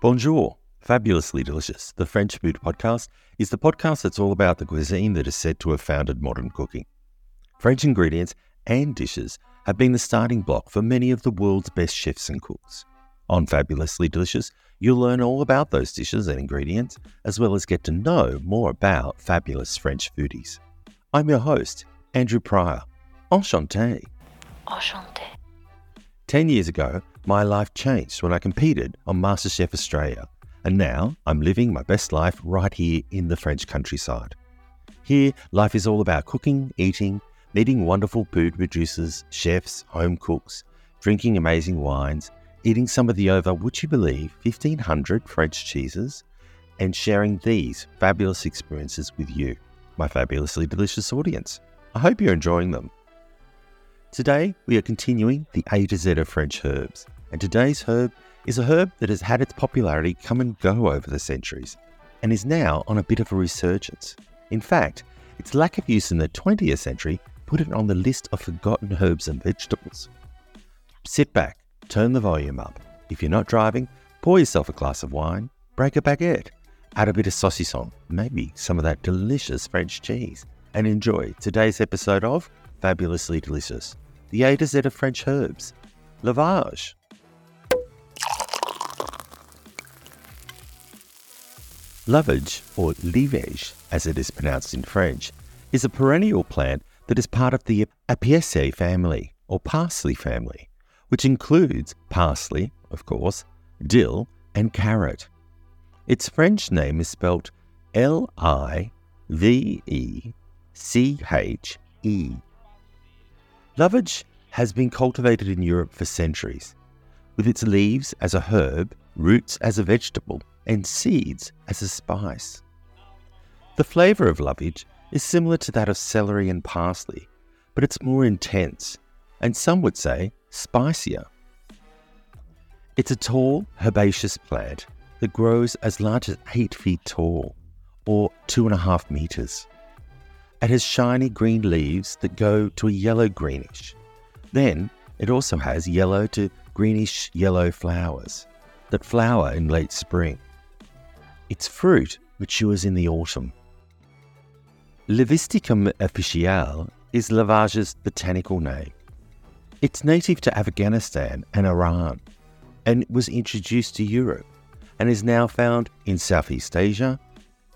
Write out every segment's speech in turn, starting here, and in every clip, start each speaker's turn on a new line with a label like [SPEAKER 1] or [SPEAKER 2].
[SPEAKER 1] Bonjour. Fabulously Delicious, the French food podcast, is the podcast that's all about the cuisine that is said to have founded modern cooking. French ingredients and dishes have been the starting block for many of the world's best chefs and cooks. On Fabulously Delicious, you'll learn all about those dishes and ingredients, as well as get to know more about fabulous French foodies. I'm your host, Andrew Prior. Enchanté.
[SPEAKER 2] Enchanté.
[SPEAKER 1] Ten years ago, my life changed when I competed on MasterChef Australia, and now I'm living my best life right here in the French countryside. Here, life is all about cooking, eating, meeting wonderful food producers, chefs, home cooks, drinking amazing wines, eating some of the over, would you believe, 1500 French cheeses, and sharing these fabulous experiences with you, my fabulously delicious audience. I hope you're enjoying them. Today, we are continuing the A to Z of French herbs, and today's herb is a herb that has had its popularity come and go over the centuries and is now on a bit of a resurgence. In fact, its lack of use in the 20th century put it on the list of forgotten herbs and vegetables. Sit back, turn the volume up. If you're not driving, pour yourself a glass of wine, break a baguette, add a bit of saucisson, maybe some of that delicious French cheese, and enjoy today's episode of Fabulously Delicious, the A to Z of French herbs, lovage. Lovage, or livèche as it is pronounced in French, is a perennial plant that is part of the Apiaceae family, or parsley family, which includes parsley, of course, dill, and carrot. Its French name is spelt L I V E C H E. Lovage has been cultivated in Europe for centuries, with its leaves as a herb, roots as a vegetable, and seeds as a spice. The flavour of lovage is similar to that of celery and parsley, but it's more intense, and some would say spicier. It's a tall, herbaceous plant that grows as large as 8 feet tall, or 2.5 metres. It has shiny green leaves that go to a yellow greenish. Then it also has yellow to greenish yellow flowers that flower in late spring. Its fruit matures in the autumn. Levisticum officinale is lovage's botanical name. It's native to Afghanistan and Iran and was introduced to Europe and is now found in Southeast Asia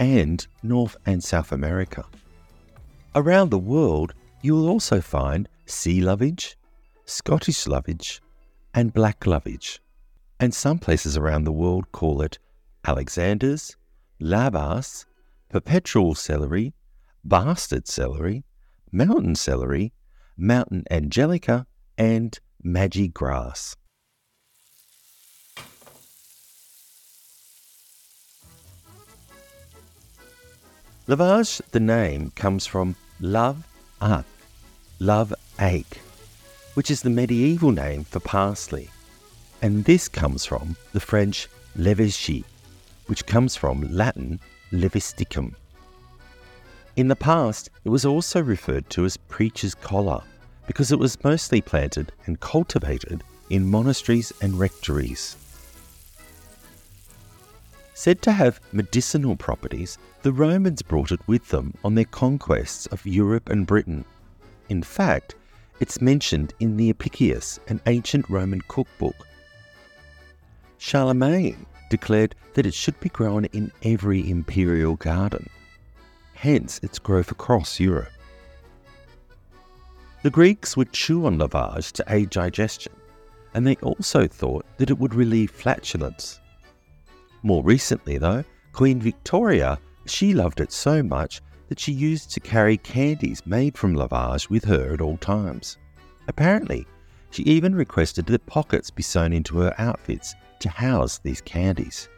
[SPEAKER 1] and North and South America. Around the world, you will also find sea lovage, Scottish lovage, and black lovage. And some places around the world call it Alexander's, Labas, perpetual celery, bastard celery, mountain celery, mountain angelica, and magi grass. Lovage, the name, comes from love ak, love ache, which is the medieval name for parsley. And this comes from the French levagie, which comes from Latin levisticum. In the past, it was also referred to as preacher's collar because it was mostly planted and cultivated in monasteries and rectories. Said to have medicinal properties, the Romans brought it with them on their conquests of Europe and Britain. In fact, it's mentioned in the Apicius, an ancient Roman cookbook. Charlemagne declared that it should be grown in every imperial garden, hence its growth across Europe. The Greeks would chew on lovage to aid digestion, and they also thought that it would relieve flatulence. More recently, though, Queen Victoria, she loved it so much that she used to carry candies made from lovage with her at all times. Apparently, she even requested that pockets be sewn into her outfits to house these candies.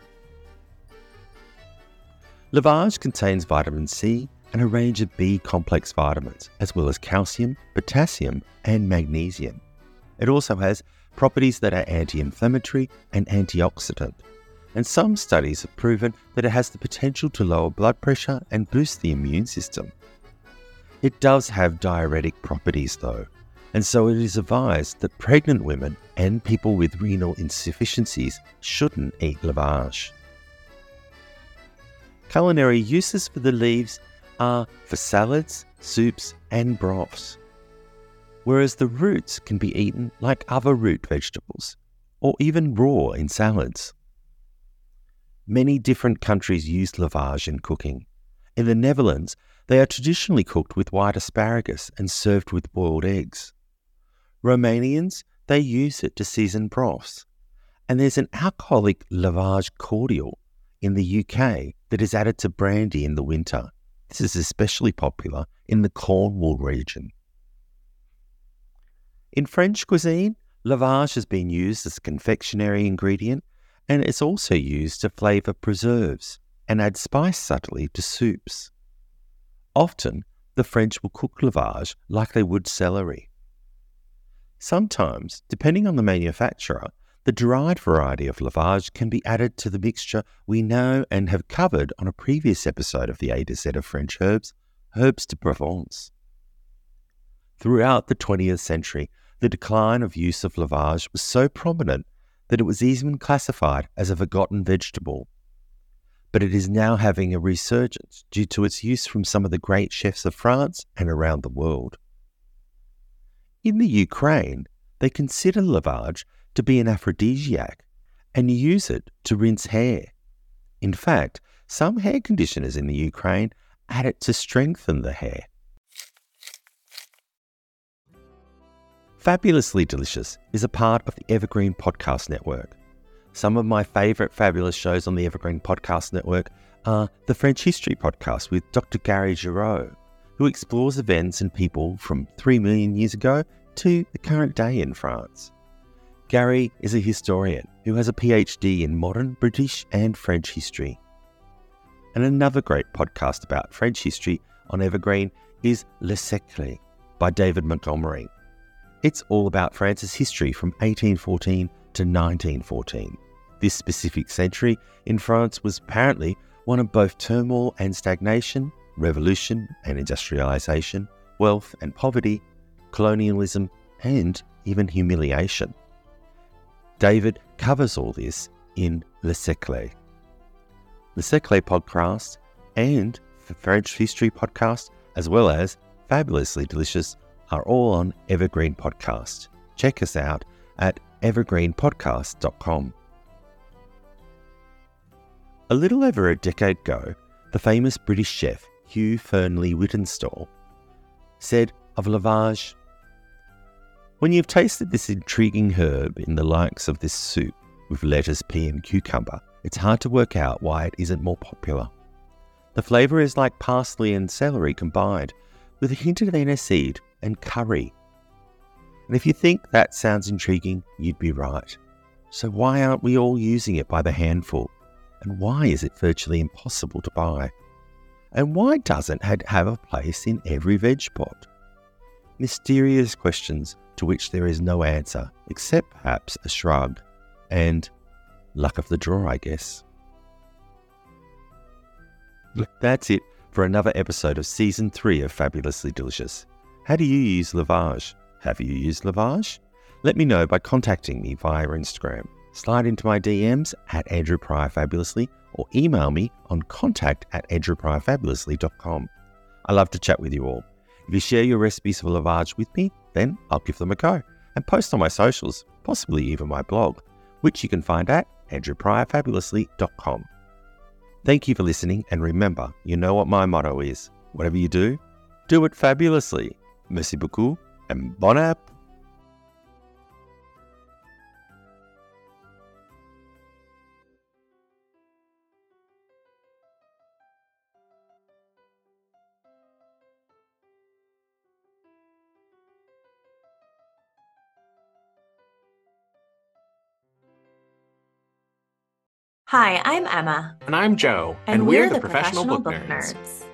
[SPEAKER 1] Lovage contains vitamin C and a range of B complex vitamins, as well as calcium, potassium, and magnesium. It also has properties that are anti inflammatory and antioxidant, and some studies have proven that it has the potential to lower blood pressure and boost the immune system. It does have diuretic properties, though, and so it is advised that pregnant women and people with renal insufficiencies shouldn't eat lovage. Culinary uses for the leaves are for salads, soups, and broths, whereas the roots can be eaten like other root vegetables, or even raw in salads. Many different countries use lovage in cooking. In the Netherlands, they are traditionally cooked with white asparagus and served with boiled eggs. Romanians, they use it to season broths. And there's an alcoholic lovage cordial in the UK that is added to brandy in the winter. This is especially popular in the Cornwall region. In French cuisine, lovage has been used as a confectionery ingredient and it's also used to flavour preserves and add spice subtly to soups. Often, the French will cook lovage like they would celery. Sometimes, depending on the manufacturer, the dried variety of lovage can be added to the mixture we know and have covered on a previous episode of the A to Z of French herbs, Herbes de Provence. Throughout the 20th century, the decline of use of lovage was so prominent that it was even classified as a forgotten vegetable. But it is now having a resurgence due to its use from some of the great chefs of France and around the world. In the Ukraine, they consider lovage to be an aphrodisiac and use it to rinse hair. In fact, some hair conditioners in the Ukraine add it to strengthen the hair. Fabulously Delicious is a part of the Evergreen Podcast Network. Some of my favourite fabulous shows on the Evergreen Podcast Network are the French History Podcast with Dr. Gary Girod, who explores events and people from 3 million years ago to the current day in France. Gary is a historian who has a PhD in modern British and French history. And another great podcast about French history on Evergreen is Le Siècle by David Montgomery. It's all about France's history from 1814 to 1914. This specific century in France was apparently one of both turmoil and stagnation, revolution and industrialization, wealth and poverty, colonialism, and even humiliation. David covers all this in Le Siècle. Le Siècle podcast and the French History podcast, as well as Fabulously Delicious, are all on Evergreen Podcast. Check us out at evergreenpodcast.com. A little over a decade ago, the famous British chef Hugh Fearnley Whittingstall said of lovage, When you've tasted this intriguing herb in the likes of this soup with lettuce, pea, and cucumber, it's hard to work out why it isn't more popular. The flavour is like parsley and celery combined, with a hint of aniseed and curry. And if you think that sounds intriguing, you'd be right. So why aren't we all using it by the handful? And why is it virtually impossible to buy? And why doesn't it have a place in every veg pot? Mysterious questions to which there is no answer, except perhaps a shrug and luck of the draw, I guess. That's it for another episode of Season 3 of Fabulously Delicious. How do you use lovage? Have you used lovage? Let me know by contacting me via Instagram. Slide into my DMs at Andrew Prior Fabulously or email me on contact at andrewpriorfabulously.com. I love to chat with you all. If you share your recipes for lovage with me, then I'll give them a go and post on my socials, possibly even my blog, which you can find at andrewpriorfabulously.com. Thank you for listening, and remember, you know what my motto is whatever you do, do it fabulously. Merci beaucoup and bon app!
[SPEAKER 2] Hi, I'm Emma.
[SPEAKER 3] And I'm Joe.
[SPEAKER 2] And, and we're, we're, the, the Professional, Professional Book, Book Nerds. Nerds.